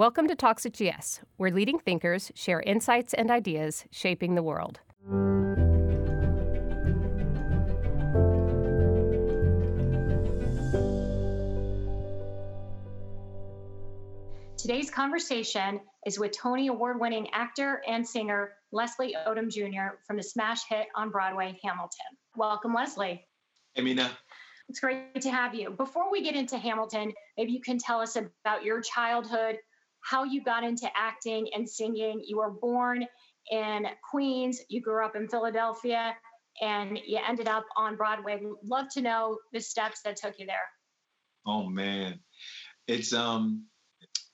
Welcome to Talks at GS, where leading thinkers share insights and ideas shaping the world. Today's conversation is with Tony Award winning actor and singer Leslie Odom Jr. from the smash hit on Broadway, Hamilton. Welcome, Leslie. Hey, Meena. It's great to have you. Before we get into Hamilton, maybe you can tell us about your childhood, how you got into acting and singing. You were born in Queens, you grew up in Philadelphia, and you ended up on Broadway. Love to know the steps that took you there. Oh man. It's um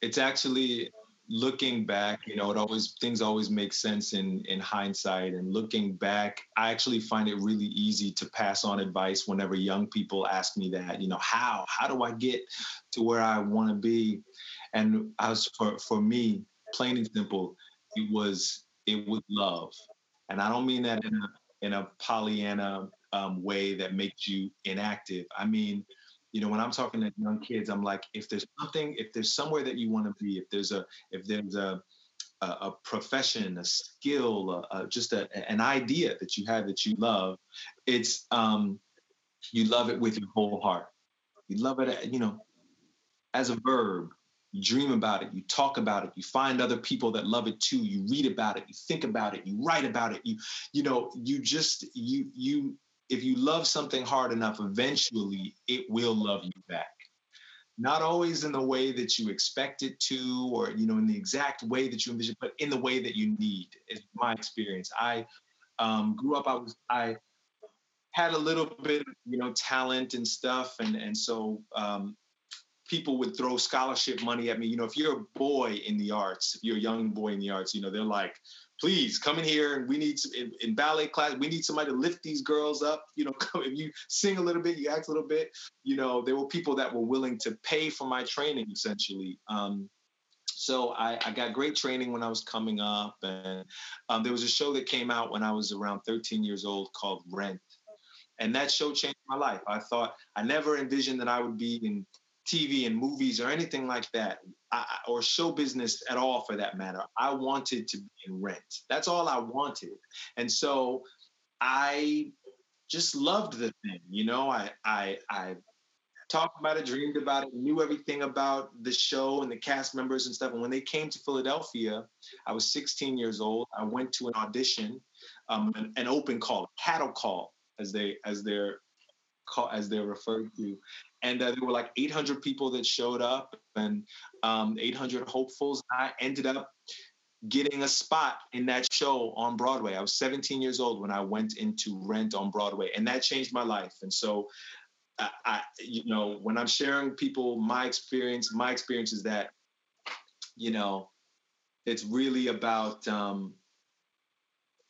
it's actually looking back, you know, it always things always make sense in in hindsight. And looking back, I actually find it really easy to pass on advice whenever young people ask me that. You know, how how do I get to where I want to be? And as for for me, plain and simple, it was it was love, and I don't mean that in a in a Pollyanna um, way that makes you inactive. I mean you know when i'm talking to young kids i'm like if there's something if there's somewhere that you want to be if there's a if there's a a, a profession a skill a, a, just a, an idea that you have that you love it's um you love it with your whole heart. You love it you know as a verb you dream about it you talk about it you find other people that love it too you read about it you think about it you write about it you you know you just you you if you love something hard enough, eventually it will love you back. Not always in the way that you expect it to, or you know, in the exact way that you envision, but in the way that you need. Is my experience. I um, grew up. I was I had a little bit, you know, talent and stuff, and and so um, people would throw scholarship money at me. You know, if you're a boy in the arts, if you're a young boy in the arts, you know, they're like, please come in here and we need in, in, ballet class we need somebody to lift these girls up you know if you sing a little bit you act a little bit you know there were people that were willing to pay for my training essentially um, so I, I, got great training when I was coming up, and um, there was a show that came out when I was around 13 years old called Rent, and that show changed my life. I thought I never envisioned that I would be in TV and movies or anything like that, I, or show business at all for that matter. I wanted to be in rent. That's all I wanted. And so I just loved the thing. You know, I I I talked about it, dreamed about it, knew everything about the show and the cast members and stuff. And when they came to Philadelphia, I was 16 years old. I went to an audition, um, an, an open call, a cattle call, as they as they're call as they're referred to and uh, there were like 800 people that showed up and um, 800 hopefuls. I ended up getting a spot in that show on Broadway. I was 17 years old when I went into Rent on Broadway, and that changed my life. And so, I, I you know, when I'm sharing people my experience, my experience is that, you know, it's really about um,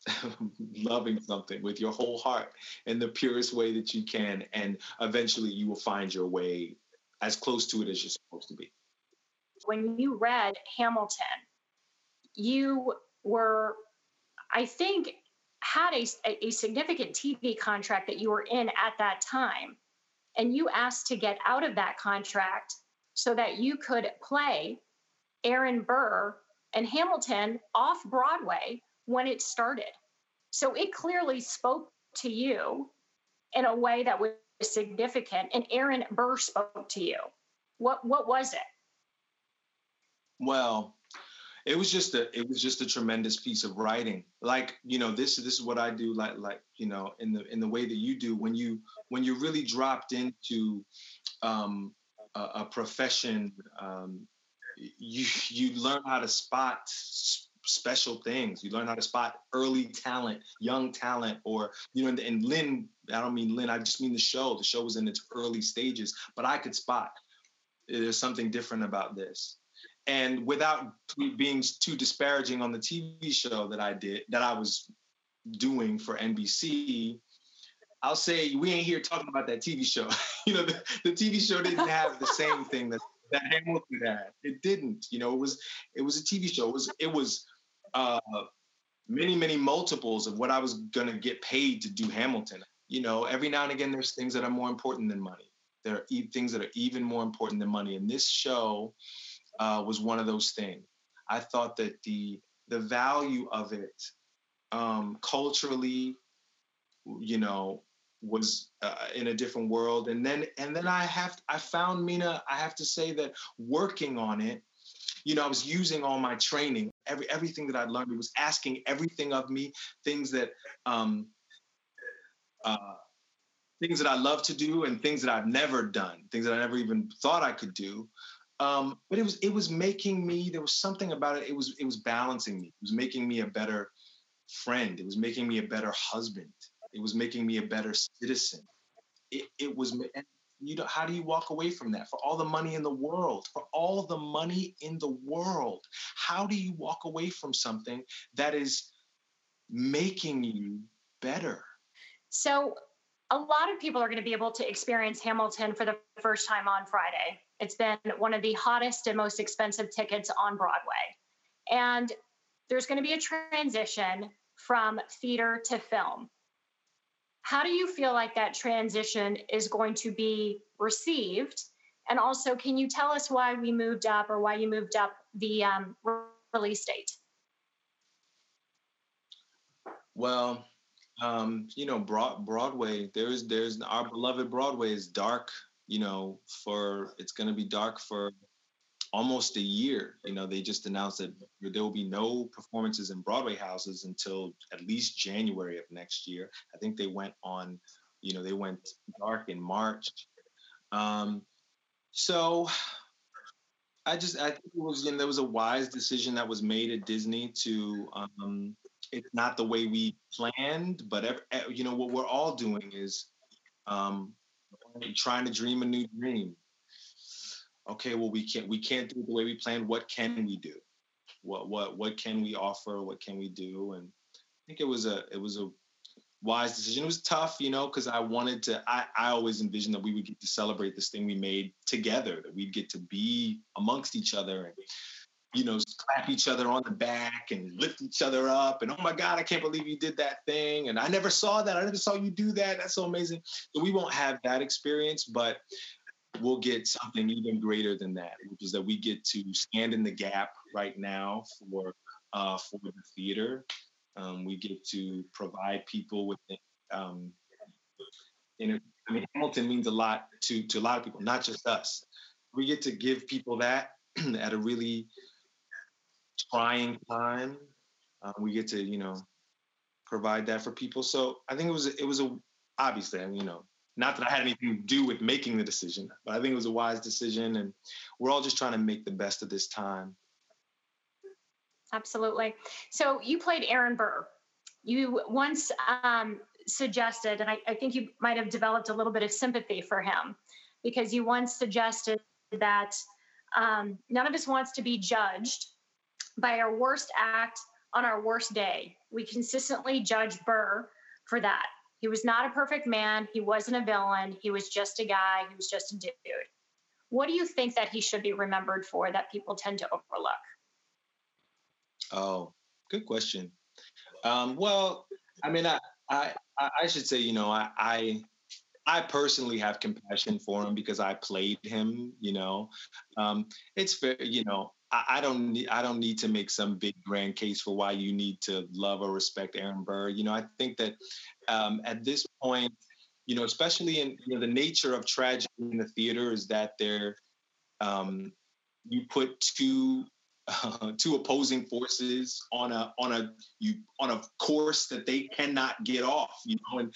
loving something with your whole heart in the purest way that you can. And eventually you will find your way as close to it as you're supposed to be. When you read Hamilton, you were, I think, had a, a significant TV contract that you were in at that time. And you asked to get out of that contract so that you could play Aaron Burr and Hamilton off Broadway when it started. So it clearly spoke to you in a way that was significant. And Aaron Burr spoke to you. What what was it? Well, it was just a it was just a tremendous piece of writing. Like you know this this is what I do. Like like you know in the in the way that you do when you when you're really dropped into um, a, a profession. Um, you you learn how to spot special things. You learn how to spot early talent, young talent, or you know, and, and Lin, I don't mean Lin, I just mean the show. The show was in its early stages, but I could spot eh, there's something different about this. And without being too disparaging on the TV show that I did, that I was doing for NBC, I'll say we ain't here talking about that TV show. you know, the, the TV show didn't have the same thing that that Hamilton had. It didn't. You know, it was it was a TV show. It was it was uh, many, many multiples of what I was going to get paid to do Hamilton. You know, every now and again, there's things that are more important than money. There are e- things that are even more important than money. And this show uh, was one of those things. I thought that the the value of it um, culturally, you know, was uh, in a different world. And then and then I have I found Meena. I have to say that working on it, you know, I was using all my training, every everything that I'd learned. It was asking everything of me, things that um, uh, things that I love to do and things that I've never done, things that I never even thought I could do. Um, but it was it was making me. There was something about it. It was it was balancing me. It was making me a better friend. It was making me a better husband. It was making me a better citizen. It, it was. You know, how do you walk away from that? For all the money in the world, for all the money in the world, how do you walk away from something that is making you better? So a lot of people are going to be able to experience Hamilton for the first time on Friday. It's been one of the hottest and most expensive tickets on Broadway. And there's going to be a transition from theater to film. How do you feel like that transition is going to be received? And also, can you tell us why we moved up or why you moved up the um, release date? Well, um, you know, Broad, Broadway. There's there's our beloved Broadway is dark. You know, for it's going to be dark for almost a year. You know, they just announced that there will be no performances in Broadway houses until at least January of next year. I think they went on, you know, they went dark in March. Um, so I just I think it was know, there was a wise decision that was made at Disney to um, it's not the way we planned, but every, you know what we're all doing is um, trying to dream a new dream. Okay, well we can't we can't do it the way we planned. What can we do? What what what can we offer? What can we do? And I think it was a it was a wise decision. It was tough, you know, because I wanted to. I I always envisioned that we would get to celebrate this thing we made together. That we'd get to be amongst each other and you know, clap each other on the back and lift each other up. And oh my God, I can't believe you did that thing. And I never saw that. I never saw you do that. That's so amazing. So we won't have that experience, but we'll get something even greater than that, which is that we get to stand in the gap right now for uh, for the theater. Um, we get to provide people with, um, know, I mean, Hamilton means a lot to to a lot of people, not just us. We get to give people that at a really trying time. Um, we get to, you know, provide that for people. So I think it was it was a obviously, you know, not that I had anything to do with making the decision, but I think it was a wise decision, and we're all just trying to make the best of this time. Absolutely. So you played Aaron Burr. You once um, suggested, and I, I think you might have developed a little bit of sympathy for him, because you once suggested that um, none of us wants to be judged by our worst act on our worst day. We consistently judge Burr for that. He was not a perfect man. He wasn't a villain. He was just a guy. He was just a dude. What do you think that he should be remembered for that people tend to overlook? Oh, good question. Um, well, I mean, I, I, I should say, you know, I, I, I personally have compassion for him because I played him. You know, um, it's fair. You know, I, don't need I don't need to make some big grand case for why you need to love or respect Aaron Burr. You know, I think that um, at this point, you know, especially in you know the nature of tragedy in the theater is that there um, you put two uh, two opposing forces on a on a you on a course that they cannot get off. You know, and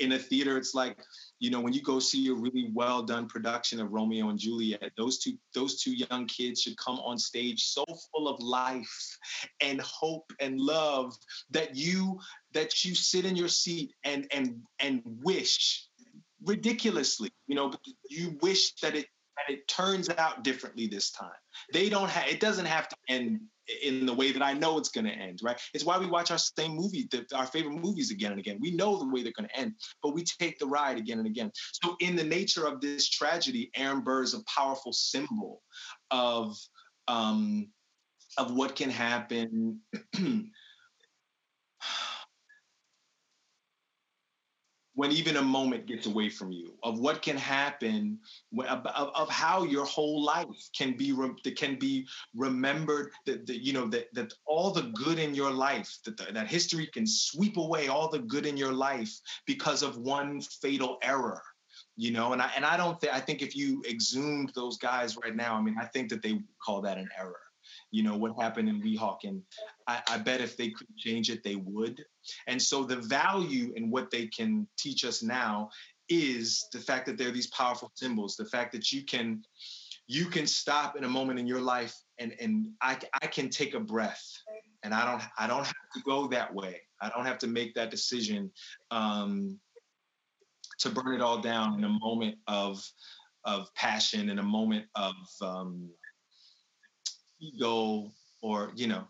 in a theater, it's like you know, when you go see a really well done production of Romeo and Juliet, those two those two young kids should come on stage so full of life and hope and love that you that you sit in your seat and and and wish ridiculously, you know, you wish that it it turns out differently this time. They don't have it doesn't have to end in the way that I know it's going to end, right? It's why we watch our same movie, the, our favorite movies again and again. We know the way they're going to end, but we take the ride again and again. So, in the nature of this tragedy, Aaron Burr is a powerful symbol of um, of what can happen. when even a moment gets away from you of what can happen of, of how your whole life can be can be remembered that, that you know that, that all the good in your life that the, that history can sweep away all the good in your life because of one fatal error you know? And i and i don't think i think if you exhumed those guys right now i mean i think that they call that an error you know what happened in weehawken. I, I bet if they could change it they would. And so the value in what they can teach us now is the fact that they're these powerful symbols, the fact that you can you can stop in a moment in your life and and I, I can take a breath. And I don't I don't have to go that way. I don't have to make that decision um, to burn it all down in a moment of of passion in a moment of um, ego or you know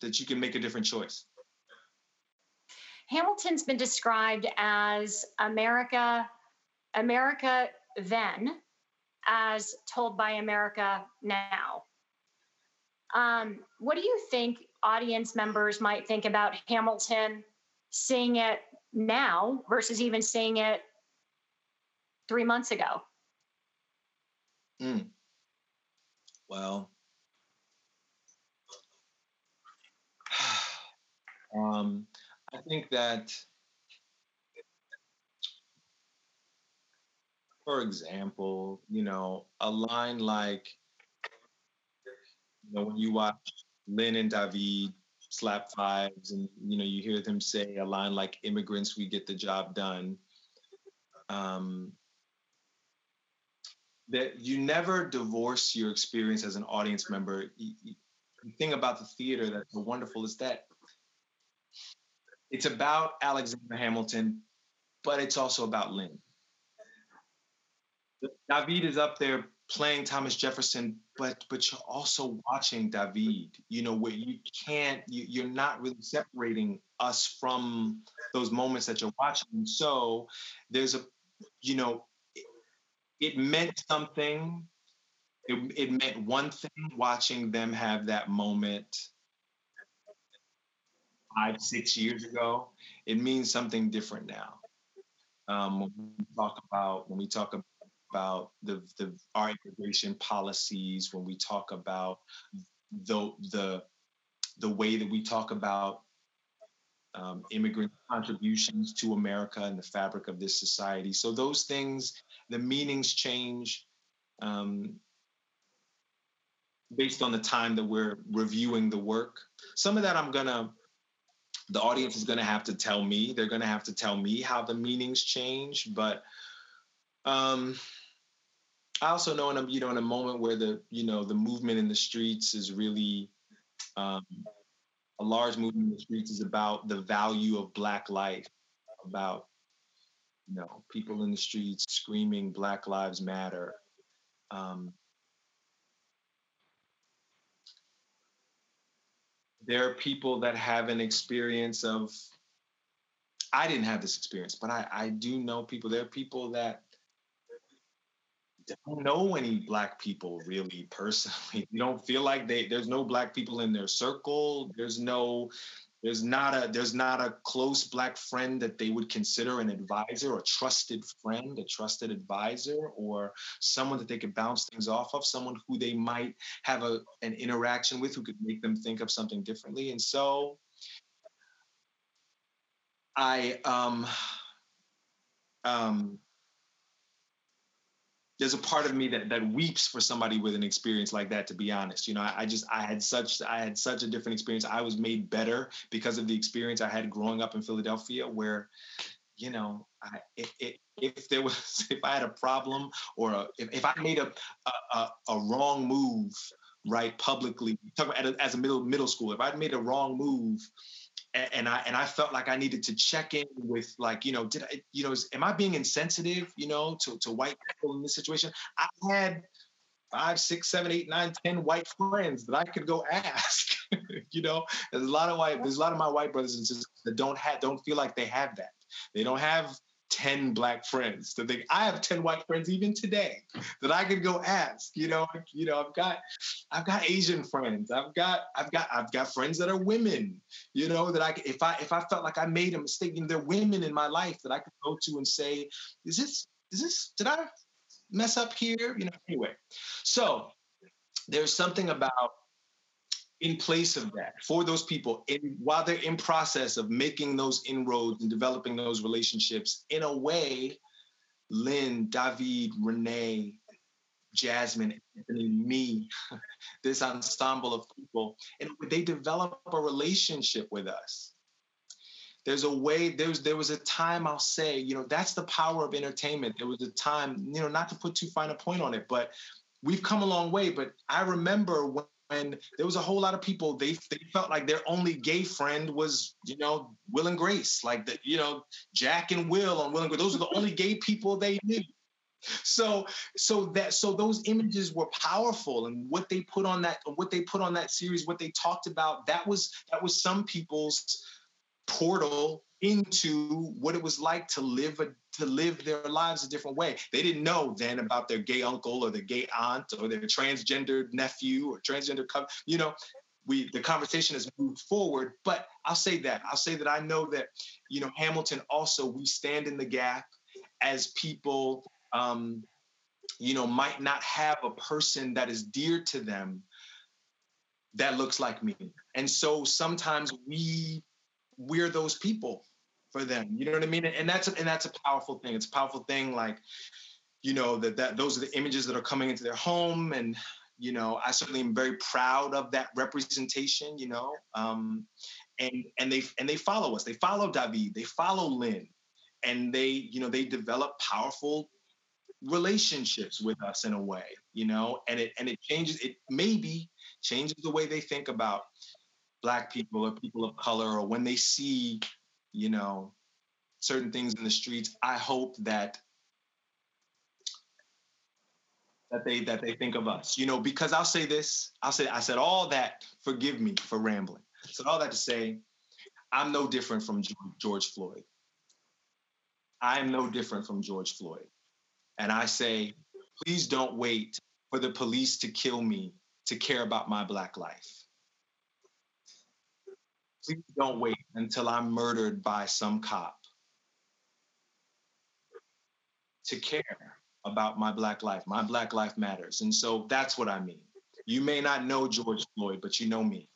that you can make a different choice. Hamilton's been described as America, America then, as told by America now. Um, what do you think audience members might think about Hamilton seeing it now versus even seeing it three months ago? Mm. Well, um, I think that, for example, you know, a line like, you know, when you watch Lin and David slap fives and, you know, you hear them say a line like, immigrants, we get the job done. Um, that you never divorce your experience as an audience member. The thing about the theater that's so wonderful is that it's about Alexander Hamilton, but it's also about Lin. David is up there playing Thomas Jefferson, but but you're also watching David. You know where you can't, you, you're not really separating us from those moments that you're watching. So there's a, you know, it, it meant something. It, it meant one thing watching them have that moment five, six years ago, it means something different now. Um, when we talk about when we talk about the the our immigration policies, when we talk about the the the way that we talk about um, immigrant contributions to America and the fabric of this society. So those things, the meanings change um, based on the time that we're reviewing the work. Some of that I'm gonna the audience is going to have to tell me they're going to have to tell me how the meanings change but um i also know in a you know in a moment where the you know the movement in the streets is really um a large movement in the streets is about the value of black life about you know people in the streets screaming black lives matter. Um there are people that have an experience of i didn't have this experience but i i do know people. There are people that don't know any black people really personally. You don't feel like they there's no black people in their circle. There's no there's not a there's not a close black friend that they would consider an advisor a trusted friend a trusted advisor or someone that they could bounce things off of someone who they might have a, an interaction with who could make them think of something differently. And so i um um there's a part of me that that weeps for somebody with an experience like that to be honest. You know I, I, just i had such i had such a different experience. I was made better because of the experience i had growing up in philadelphia where you know I, if there was if i had a problem or a, if, if i made a, a, a wrong move right publicly talk about as a middle middle school if i'd made a wrong move and I and I felt like I needed to check in with like you know did I you know am I being insensitive you know to to white people in this situation? I had five, six, seven, eight, nine, ten white friends that I could go ask. you know, there's a lot of white there's a lot of my white brothers and sisters that don't have don't feel like they have that. They don't have 10 black friends to think I have 10 white friends even today that I could go ask. You know, you know, I've got I've got Asian friends. I've got I've got I've got friends that are women, you know, that I if I if I felt like I made a mistake, and there are women in my life that I could go to and say, is this is this did I mess up here? You know, anyway. So there's something about in place of that for those people in, while they're in process of making those inroads and developing those relationships in a way lin david renee jasmine anthony me this ensemble of people and they develop a relationship with us. There's a way there's there was a time i'll say you know that's the power of entertainment. There was a time you know not to put too fine a point on it but we've come a long way but i remember when when there was a whole lot of people they they felt like their only gay friend was you know Will and Grace like that you know Jack and Will on Will and Grace. Those are the only gay people they knew. So so that so those images were powerful and what they put on that what they put on that series what they talked about that was that was some people's portal into what it was like to live a, to live their lives a different way. They didn't know then about their gay uncle or their gay aunt or their transgendered nephew or transgender you know we the conversation has moved forward but I'll say that I'll say that I know that you know Hamilton also we stand in the gap as people um, you know might not have a person that is dear to them that looks like me and so sometimes we we're those people for them. You know what I mean? And that's a, and that's a powerful thing. It's a powerful thing. Like, you know, that that those are the images that are coming into their home, and you know, I certainly am very proud of that representation. You know, um, and and they and they follow us. They follow David. They follow Lin, and they you know they develop powerful relationships with us in a way. You know, and it and it changes. It maybe changes the way they think about black people or people of color or when they see you know certain things in the streets i hope that that they that they think of us you know because i'll say this i'll say i said all that forgive me for rambling. So all that to say i'm no different from george floyd. I am no different from george floyd. And i say please don't wait for the police to kill me to care about my black life please don't wait until I'm murdered by some cop to care about my Black life. My Black life matters. And so that's what I mean. You may not know George Floyd, but you know me,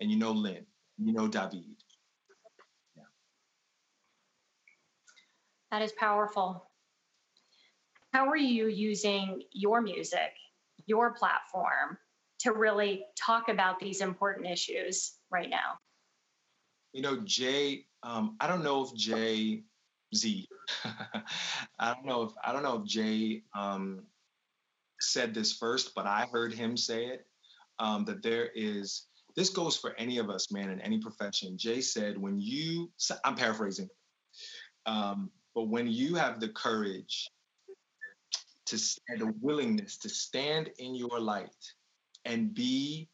and you know Lin, you know David. That is powerful. How are you using your music, your platform, to really talk about these important issues right now? You know, Jay, um, I don't know if Jay Z, I don't know if I don't know if Jay um, said this first, but I heard him say it. Um, that there is this goes for any of us, man, in any profession. Jay said, when you, I'm paraphrasing, um, but when you have the courage to and the willingness to stand in your light and be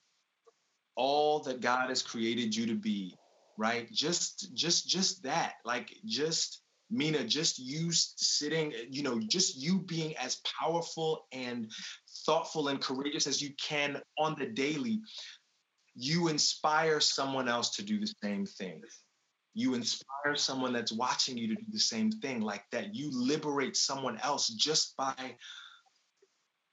all that God has created you to be, right? Just just just that. Like just Meena, just you sitting, you know, just you being as powerful and thoughtful and courageous as you can on the daily, you inspire someone else to do the same thing. You inspire someone that's watching you to do the same thing, like that. You liberate someone else just by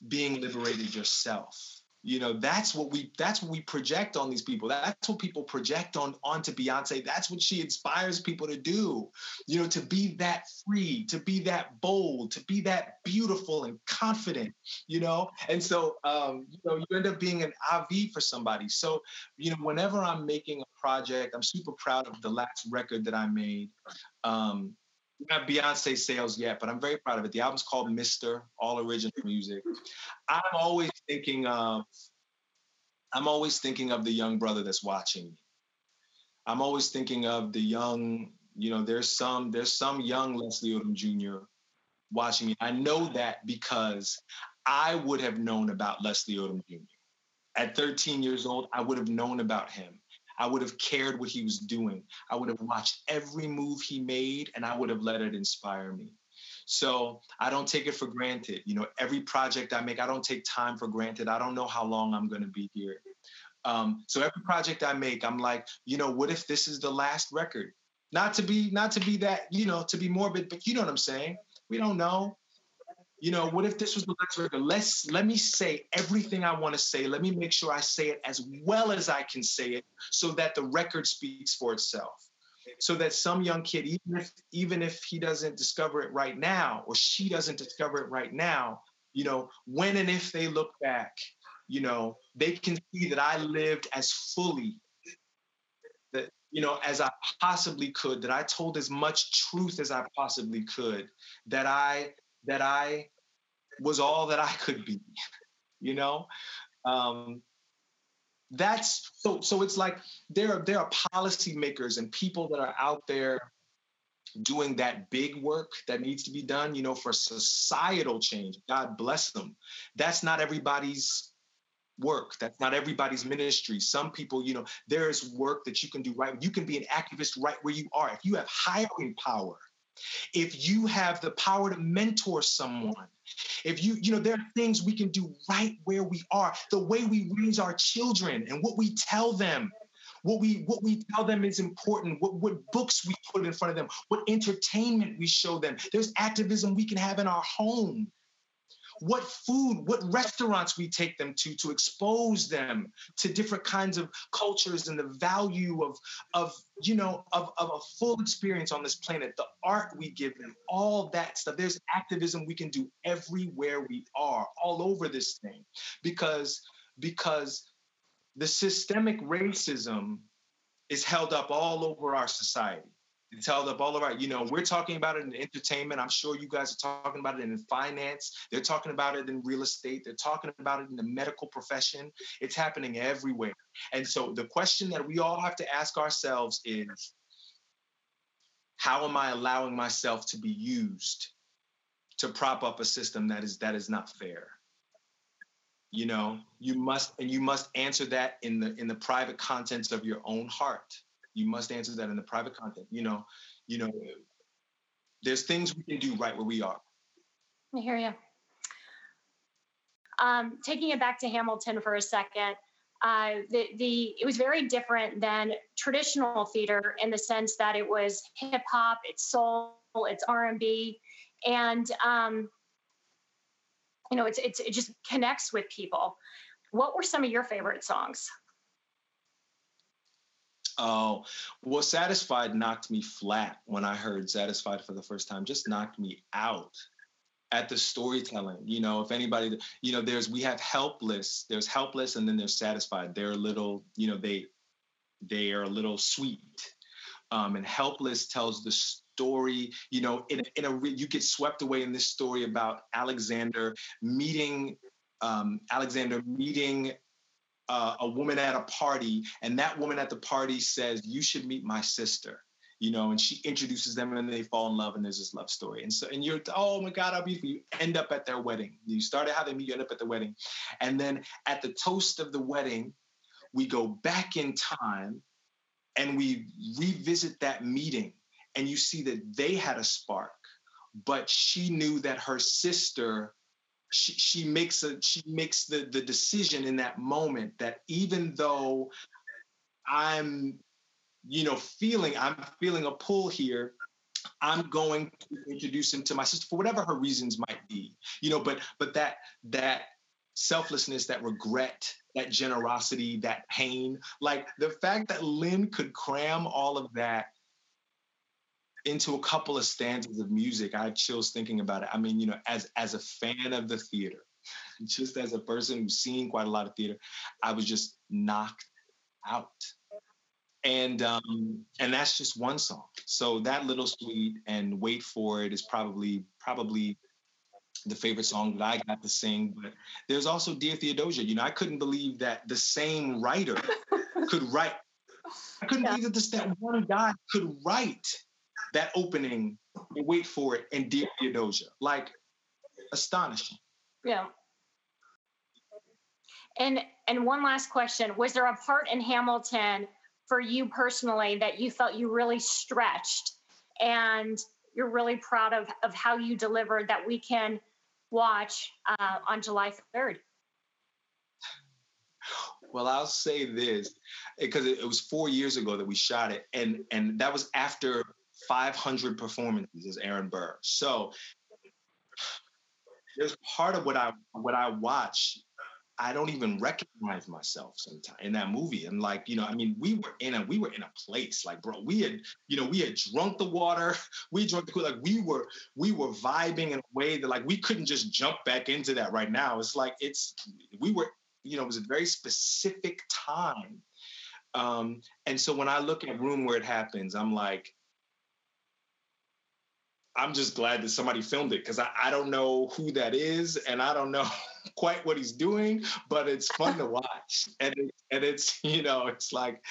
being liberated yourself you know that's what we that's what we project on these people. That's what people project on onto beyonce. That's what she inspires people to do. You know to be that free to be that bold to be that beautiful and confident you know? And so um, you know you end up being an av for somebody. So you know whenever i'm making a project i'm super proud of the last record that i made. Um, not Beyonce sales yet, but I'm very proud of it. The album's called Mister, all original music. I'm always thinking of, I'm always thinking of the young brother that's watching me. I'm always thinking of the young, you know, there's some, there's some young Leslie Odom Jr. watching me. I know that because I would have known about Leslie Odom Jr. At 13 years old, I would have known about him. I would have cared what he was doing. I would have watched every move he made and I would have let it inspire me. So I don't take it for granted. You know, every project I make, I don't take time for granted. I don't know how long I'm going to be here. Um, so every project I make, I'm like, you know, what if this is the last record? Not to be, not to be that, you know, to be morbid, but you know what I'm saying. We don't know. You know, what if this was the last record? Let's let me say everything I want to say. Let me make sure I say it as well as I can say it, so that the record speaks for itself so that some young kid, even if even if he doesn't discover it right now or she doesn't discover it right now, you know, when and if they look back, you know, they can see that I lived as fully that you know as I possibly could, that I told as much truth as I possibly could, that I that I was all that I could be, you know. Um, that's so so it's like there are there are policymakers and people that are out there doing that big work that needs to be done you know for societal change. God bless them. That's not everybody's work. That's not everybody's ministry. Some people you know there is work that you can do right. You can be an activist right where you are. If you have hiring power if you have the power to mentor someone if you you know there are things we can do right where we are the way we raise our children and what we tell them. What we what we tell them is important. What, what books we put in front of them. What entertainment we show them. There's activism we can have in our home what food, what restaurants we take them to to expose them to different kinds of cultures and the value of, of you know, of, of a full experience on this planet, the art we give them, all that stuff. There's activism we can do everywhere we are, all over this thing. Because because the systemic racism is held up all over our society tell the all right, you know, we're talking about it in entertainment. I'm sure you guys are talking about it in finance. They're talking about it in real estate. They're talking about it in the medical profession. It's happening everywhere. And so the question that we all have to ask ourselves is how am I allowing myself to be used to prop up a system that is that is not fair? You know, you must and you must answer that in the in the private contents of your own heart you must answer that in the private content. You know, you know, there's things we can do right where we are. I hear you. Um, taking it back to Hamilton for a second, uh, the the it was very different than traditional theater in the sense that it was hip hop, it's soul, it's R and B, and um, you know, it's, it's it just connects with people. What were some of your favorite songs? Oh, well, Satisfied knocked me flat when I heard Satisfied for the first time, just knocked me out at the storytelling. You know, if anybody, you know, there's, we have Helpless, there's Helpless, and then there's Satisfied. They're a little, you know, they, they are a little sweet. Um, and Helpless tells the story, you know, in, in a, you get swept away in this story about Alexander meeting, um, Alexander meeting uh, a woman at a party, and that woman at the party says, "You should meet my sister." You know, and she introduces them, and they fall in love, and there's this love story. And so, and you're, oh my God, how beautiful! You end up at their wedding. You started how they meet, you end up at the wedding, and then at the toast of the wedding, we go back in time, and we revisit that meeting, and you see that they had a spark, but she knew that her sister she, she makes a she makes the the decision in that moment that even though I'm you know feeling I'm feeling a pull here I'm going to introduce him to my sister for whatever her reasons might be you know but but that that selflessness that regret that generosity that pain like the fact that Lin could cram all of that into a couple of stanzas of music. I had chills thinking about it. I mean, you know, as as a fan of the theater, just as a person who's seen quite a lot of theater, I was just knocked out. And um, and that's just one song. So that little sweet and wait for it is probably probably the favorite song that I got to sing. But there's also Dear Theodosia. You know, I couldn't believe that the same writer could write. I couldn't yeah. believe that this that one guy could write that opening and wait for it and Dear Theodosia. Like astonishing. Yeah. And and one last question: Was there a part in Hamilton for you personally that you felt you really stretched and you're really proud of, of how you delivered that we can watch uh, on July 3rd? Well, I'll say this because it, it, was four years ago that we shot it, and and that was after 500 performances as Aaron Burr. So there's part of what I what I watch I don't even recognize myself sometimes in that movie. And like, you know, I mean, we were in a we were in a place like, bro, we had, you know, we had drunk the water, we drunk the like we were we were vibing in a way that like we couldn't just jump back into that right now. It's like it's we were, you know, it was a very specific time. Um, and so when I look at room where it happens, I'm like, I'm just glad that somebody filmed it because I, I don't know who that is and I don't know quite what he's doing, but it's fun to watch. And it, and it's you know it's like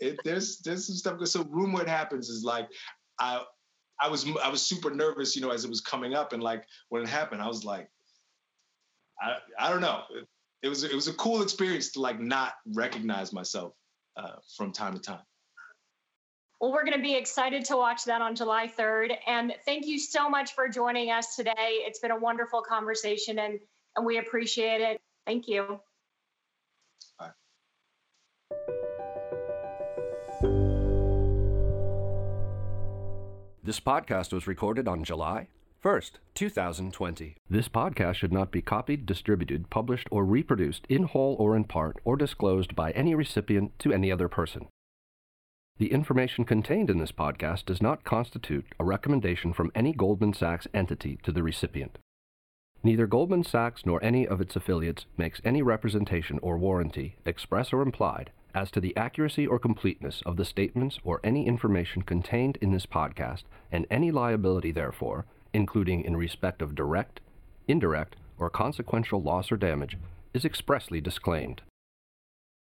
it, there's there's some stuff. So room it happens is like I I was I was super nervous, you know, as it was coming up, and like when it happened, I was like, I I don't know. It, it was it was a cool experience to like not recognize myself uh, from time to time. Well, we're going to be excited to watch that on July 3rd. And thank you so much for joining us today. It's been a wonderful conversation and, and we appreciate it. Thank you. Bye. This podcast was recorded on July 1st, 2020. This podcast should not be copied, distributed, published, or reproduced in whole or in part, or disclosed by any recipient to any other person. The information contained in this podcast does not constitute a recommendation from any Goldman Sachs entity to the recipient. Neither Goldman Sachs nor any of its affiliates makes any representation or warranty, express or implied, as to the accuracy or completeness of the statements or any information contained in this podcast, and any liability therefore, including in respect of direct, indirect, or consequential loss or damage, is expressly disclaimed.